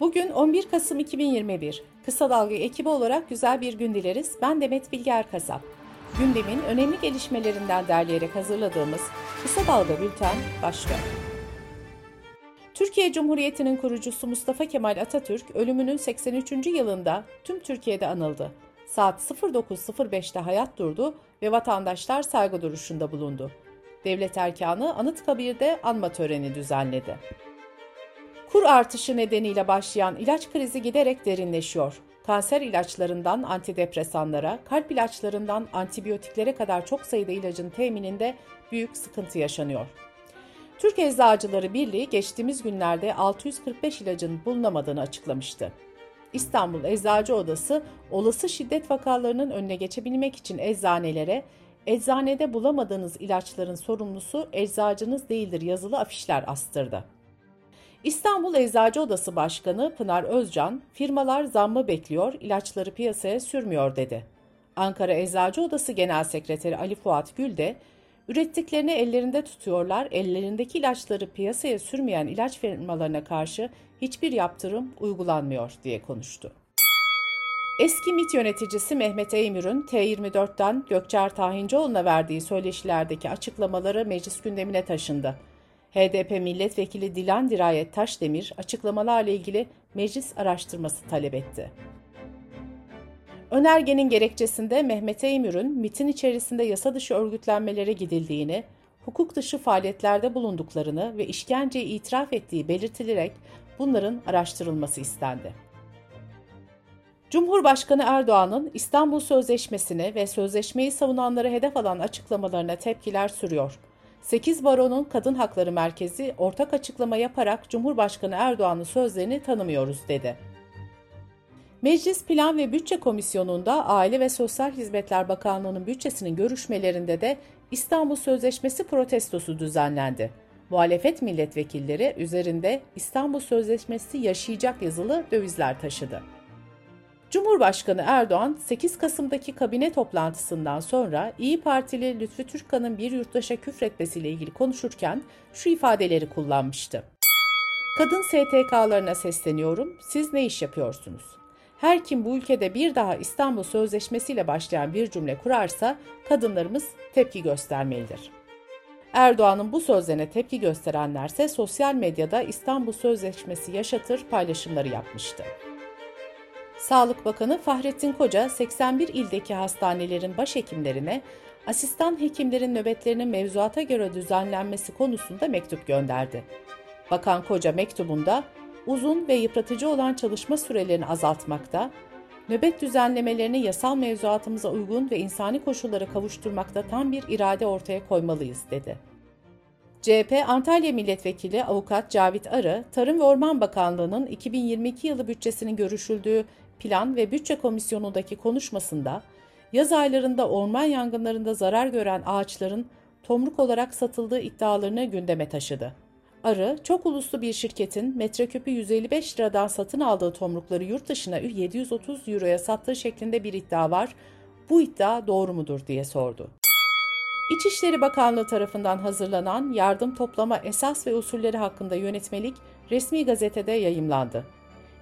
Bugün 11 Kasım 2021. Kısa Dalga ekibi olarak güzel bir gün dileriz. Ben Demet Bilge Erkasap. Gündemin önemli gelişmelerinden derleyerek hazırladığımız Kısa Dalga Bülten başlıyor. Türkiye Cumhuriyeti'nin kurucusu Mustafa Kemal Atatürk ölümünün 83. yılında tüm Türkiye'de anıldı. Saat 09.05'te hayat durdu ve vatandaşlar saygı duruşunda bulundu. Devlet erkanı Anıtkabir'de anma töreni düzenledi. Kur artışı nedeniyle başlayan ilaç krizi giderek derinleşiyor. Kanser ilaçlarından antidepresanlara, kalp ilaçlarından antibiyotiklere kadar çok sayıda ilacın temininde büyük sıkıntı yaşanıyor. Türk Eczacıları Birliği geçtiğimiz günlerde 645 ilacın bulunamadığını açıklamıştı. İstanbul Eczacı Odası olası şiddet vakalarının önüne geçebilmek için eczanelere eczanede bulamadığınız ilaçların sorumlusu eczacınız değildir yazılı afişler astırdı. İstanbul Eczacı Odası Başkanı Pınar Özcan, firmalar zammı bekliyor, ilaçları piyasaya sürmüyor dedi. Ankara Eczacı Odası Genel Sekreteri Ali Fuat Gül de, ürettiklerini ellerinde tutuyorlar, ellerindeki ilaçları piyasaya sürmeyen ilaç firmalarına karşı hiçbir yaptırım uygulanmıyor diye konuştu. Eski MİT yöneticisi Mehmet Eymür'ün T24'ten Gökçer Tahincioğlu'na verdiği söyleşilerdeki açıklamaları meclis gündemine taşındı. HDP milletvekili Dilan Dirayet Taşdemir açıklamalarla ilgili meclis araştırması talep etti. Önergenin gerekçesinde Mehmet Eymür'ün MIT'in içerisinde yasa dışı örgütlenmelere gidildiğini, hukuk dışı faaliyetlerde bulunduklarını ve işkenceyi itiraf ettiği belirtilerek bunların araştırılması istendi. Cumhurbaşkanı Erdoğan'ın İstanbul Sözleşmesi'ni ve sözleşmeyi savunanları hedef alan açıklamalarına tepkiler sürüyor. 8 Baron'un Kadın Hakları Merkezi ortak açıklama yaparak Cumhurbaşkanı Erdoğan'ın sözlerini tanımıyoruz dedi. Meclis Plan ve Bütçe Komisyonu'nda Aile ve Sosyal Hizmetler Bakanlığı'nın bütçesinin görüşmelerinde de İstanbul Sözleşmesi protestosu düzenlendi. Muhalefet milletvekilleri üzerinde İstanbul Sözleşmesi yaşayacak yazılı dövizler taşıdı. Cumhurbaşkanı Erdoğan 8 Kasım'daki kabine toplantısından sonra İyi Partili Lütfü Türkkan'ın bir yurttaşa küfretmesiyle ilgili konuşurken şu ifadeleri kullanmıştı. Kadın STK'larına sesleniyorum, siz ne iş yapıyorsunuz? Her kim bu ülkede bir daha İstanbul Sözleşmesi ile başlayan bir cümle kurarsa kadınlarımız tepki göstermelidir. Erdoğan'ın bu sözlerine tepki gösterenlerse sosyal medyada İstanbul Sözleşmesi yaşatır paylaşımları yapmıştı. Sağlık Bakanı Fahrettin Koca 81 ildeki hastanelerin başhekimlerine asistan hekimlerin nöbetlerinin mevzuata göre düzenlenmesi konusunda mektup gönderdi. Bakan Koca mektubunda uzun ve yıpratıcı olan çalışma sürelerini azaltmakta, nöbet düzenlemelerini yasal mevzuatımıza uygun ve insani koşullara kavuşturmakta tam bir irade ortaya koymalıyız dedi. CHP Antalya Milletvekili Avukat Cavit Arı, Tarım ve Orman Bakanlığı'nın 2022 yılı bütçesinin görüşüldüğü Plan ve Bütçe Komisyonu'ndaki konuşmasında yaz aylarında orman yangınlarında zarar gören ağaçların tomruk olarak satıldığı iddialarını gündeme taşıdı. Arı, çok uluslu bir şirketin metreküpü 155 liradan satın aldığı tomrukları yurt dışına 730 euroya sattığı şeklinde bir iddia var. Bu iddia doğru mudur diye sordu. İçişleri Bakanlığı tarafından hazırlanan yardım toplama esas ve usulleri hakkında yönetmelik resmi gazetede yayımlandı.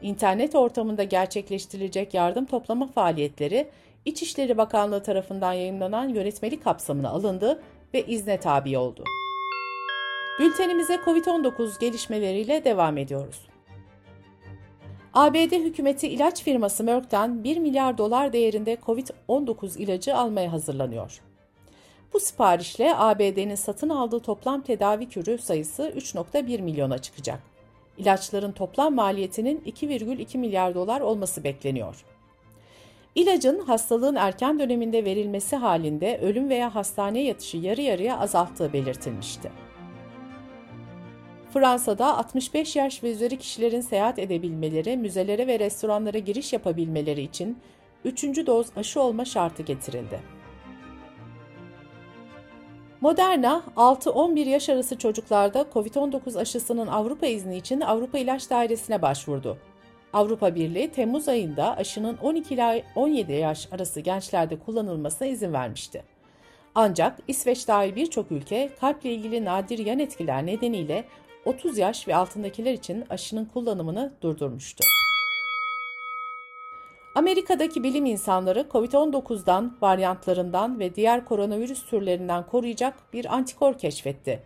İnternet ortamında gerçekleştirilecek yardım toplama faaliyetleri İçişleri Bakanlığı tarafından yayınlanan yönetmelik kapsamına alındı ve izne tabi oldu. Bültenimize COVID-19 gelişmeleriyle devam ediyoruz. ABD hükümeti ilaç firması Merck'ten 1 milyar dolar değerinde COVID-19 ilacı almaya hazırlanıyor. Bu siparişle ABD'nin satın aldığı toplam tedavi kürü sayısı 3.1 milyona çıkacak. İlaçların toplam maliyetinin 2,2 milyar dolar olması bekleniyor. İlacın hastalığın erken döneminde verilmesi halinde ölüm veya hastaneye yatışı yarı yarıya azalttığı belirtilmişti. Fransa'da 65 yaş ve üzeri kişilerin seyahat edebilmeleri, müzelere ve restoranlara giriş yapabilmeleri için 3. doz aşı olma şartı getirildi. Moderna, 6-11 yaş arası çocuklarda COVID-19 aşısının Avrupa izni için Avrupa İlaç Dairesi'ne başvurdu. Avrupa Birliği Temmuz ayında aşının 12 ila 17 yaş arası gençlerde kullanılmasına izin vermişti. Ancak İsveç dahil birçok ülke kalple ilgili nadir yan etkiler nedeniyle 30 yaş ve altındakiler için aşının kullanımını durdurmuştu. Amerika'daki bilim insanları COVID-19'dan, varyantlarından ve diğer koronavirüs türlerinden koruyacak bir antikor keşfetti.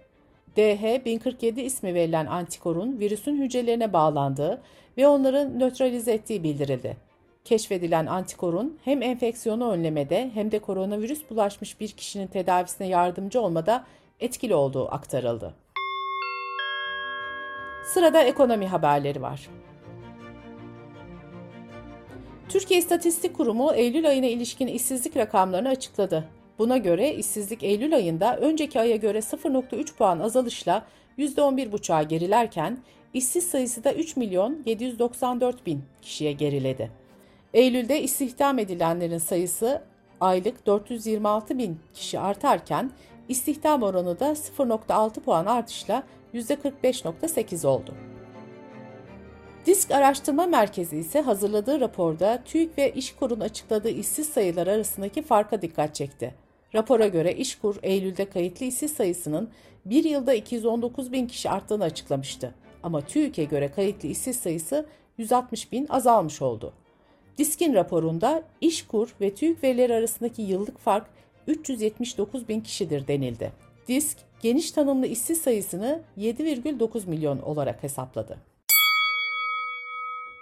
DH1047 ismi verilen antikorun virüsün hücrelerine bağlandığı ve onları nötralize ettiği bildirildi. Keşfedilen antikorun hem enfeksiyonu önlemede hem de koronavirüs bulaşmış bir kişinin tedavisine yardımcı olmada etkili olduğu aktarıldı. Sırada ekonomi haberleri var. Türkiye İstatistik Kurumu Eylül ayına ilişkin işsizlik rakamlarını açıkladı. Buna göre işsizlik Eylül ayında önceki aya göre 0.3 puan azalışla %11,5'a gerilerken işsiz sayısı da 3 milyon 794 bin kişiye geriledi. Eylül'de istihdam edilenlerin sayısı aylık 426 bin kişi artarken istihdam oranı da 0.6 puan artışla %45.8 oldu. Disk Araştırma Merkezi ise hazırladığı raporda TÜİK ve İşkur'un açıkladığı işsiz sayılar arasındaki farka dikkat çekti. Rapora göre İşkur, Eylül'de kayıtlı işsiz sayısının bir yılda 219 bin kişi arttığını açıklamıştı. Ama TÜİK'e göre kayıtlı işsiz sayısı 160 bin azalmış oldu. Disk'in raporunda İşkur ve TÜİK verileri arasındaki yıllık fark 379 bin kişidir denildi. Disk, geniş tanımlı işsiz sayısını 7,9 milyon olarak hesapladı.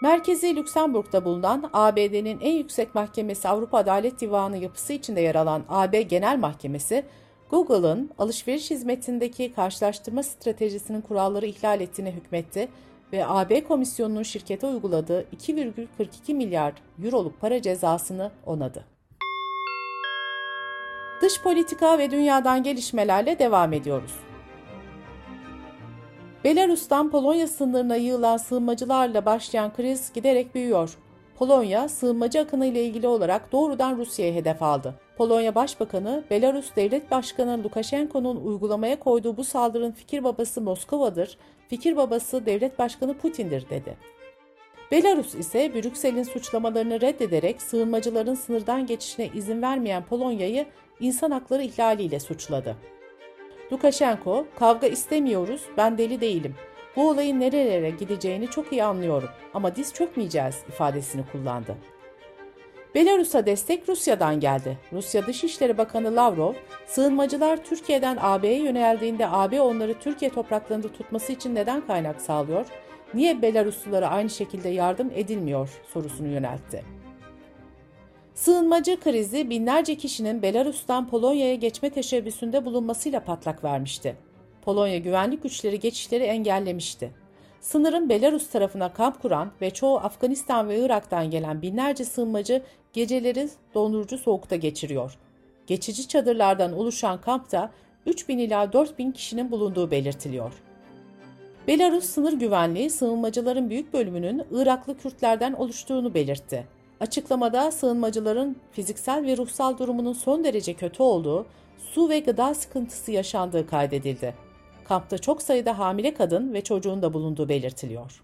Merkezi Lüksemburg'da bulunan ABD'nin en yüksek mahkemesi Avrupa Adalet Divanı yapısı içinde yer alan AB Genel Mahkemesi, Google'ın alışveriş hizmetindeki karşılaştırma stratejisinin kuralları ihlal ettiğine hükmetti ve AB Komisyonu'nun şirkete uyguladığı 2,42 milyar euroluk para cezasını onadı. Dış politika ve dünyadan gelişmelerle devam ediyoruz. Belarus'tan Polonya sınırına yığılan sığınmacılarla başlayan kriz giderek büyüyor. Polonya, sığınmacı akını ile ilgili olarak doğrudan Rusya'ya hedef aldı. Polonya Başbakanı, Belarus Devlet Başkanı Lukashenko'nun uygulamaya koyduğu bu saldırının fikir babası Moskova'dır, fikir babası Devlet Başkanı Putin'dir dedi. Belarus ise Brüksel'in suçlamalarını reddederek sığınmacıların sınırdan geçişine izin vermeyen Polonya'yı insan hakları ihlaliyle suçladı. Lukashenko, kavga istemiyoruz, ben deli değilim. Bu olayın nerelere gideceğini çok iyi anlıyorum ama diz çökmeyeceğiz ifadesini kullandı. Belarus'a destek Rusya'dan geldi. Rusya Dışişleri Bakanı Lavrov, sığınmacılar Türkiye'den AB'ye yöneldiğinde AB onları Türkiye topraklarında tutması için neden kaynak sağlıyor, niye Belaruslulara aynı şekilde yardım edilmiyor sorusunu yöneltti. Sığınmacı krizi binlerce kişinin Belarus'tan Polonya'ya geçme teşebbüsünde bulunmasıyla patlak vermişti. Polonya güvenlik güçleri geçişleri engellemişti. Sınırın Belarus tarafına kamp kuran ve çoğu Afganistan ve Irak'tan gelen binlerce sığınmacı geceleri dondurucu soğukta geçiriyor. Geçici çadırlardan oluşan kampta 3000 ila 4000 kişinin bulunduğu belirtiliyor. Belarus sınır güvenliği sığınmacıların büyük bölümünün Iraklı Kürtlerden oluştuğunu belirtti. Açıklamada sığınmacıların fiziksel ve ruhsal durumunun son derece kötü olduğu, su ve gıda sıkıntısı yaşandığı kaydedildi. Kampta çok sayıda hamile kadın ve çocuğun da bulunduğu belirtiliyor.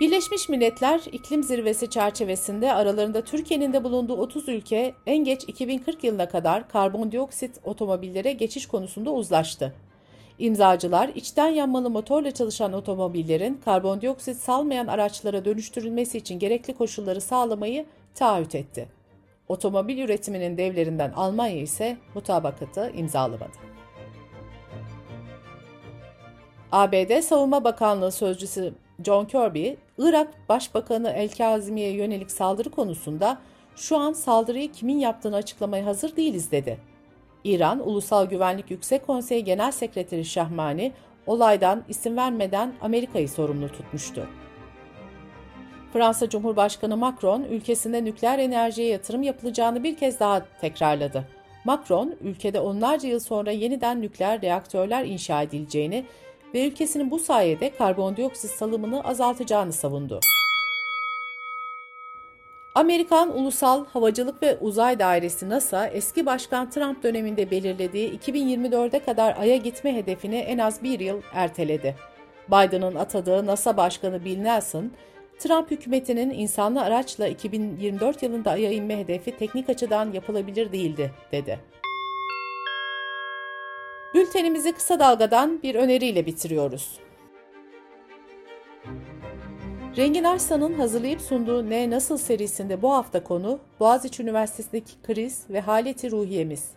Birleşmiş Milletler İklim Zirvesi çerçevesinde aralarında Türkiye'nin de bulunduğu 30 ülke en geç 2040 yılına kadar karbondioksit otomobillere geçiş konusunda uzlaştı. İmzacılar içten yanmalı motorla çalışan otomobillerin karbondioksit salmayan araçlara dönüştürülmesi için gerekli koşulları sağlamayı taahhüt etti. Otomobil üretiminin devlerinden Almanya ise mutabakatı imzalamadı. ABD Savunma Bakanlığı Sözcüsü John Kirby, Irak Başbakanı El Kazimi'ye yönelik saldırı konusunda şu an saldırıyı kimin yaptığını açıklamaya hazır değiliz dedi. İran Ulusal Güvenlik Yüksek Konseyi Genel Sekreteri Şahmani olaydan isim vermeden Amerika'yı sorumlu tutmuştu. Fransa Cumhurbaşkanı Macron ülkesinde nükleer enerjiye yatırım yapılacağını bir kez daha tekrarladı. Macron, ülkede onlarca yıl sonra yeniden nükleer reaktörler inşa edileceğini ve ülkesinin bu sayede karbondioksit salımını azaltacağını savundu. Amerikan Ulusal Havacılık ve Uzay Dairesi NASA, eski başkan Trump döneminde belirlediği 2024'e kadar Ay'a gitme hedefini en az bir yıl erteledi. Biden'ın atadığı NASA Başkanı Bill Nelson, Trump hükümetinin insanlı araçla 2024 yılında Ay'a inme hedefi teknik açıdan yapılabilir değildi, dedi. Bültenimizi kısa dalgadan bir öneriyle bitiriyoruz. Rengin Arslan'ın hazırlayıp sunduğu Ne Nasıl serisinde bu hafta konu Boğaziçi Üniversitesi'ndeki kriz ve haleti ruhiyemiz.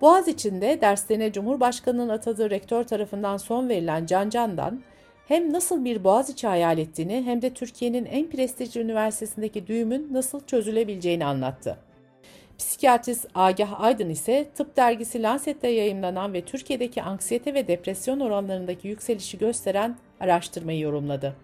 Boğaziçi'nde derslerine Cumhurbaşkanı'nın atadığı rektör tarafından son verilen Can Can'dan hem nasıl bir Boğaziçi hayal ettiğini hem de Türkiye'nin en prestijli üniversitesindeki düğümün nasıl çözülebileceğini anlattı. Psikiyatrist Agah Aydın ise tıp dergisi Lancet'te yayımlanan ve Türkiye'deki anksiyete ve depresyon oranlarındaki yükselişi gösteren araştırmayı yorumladı.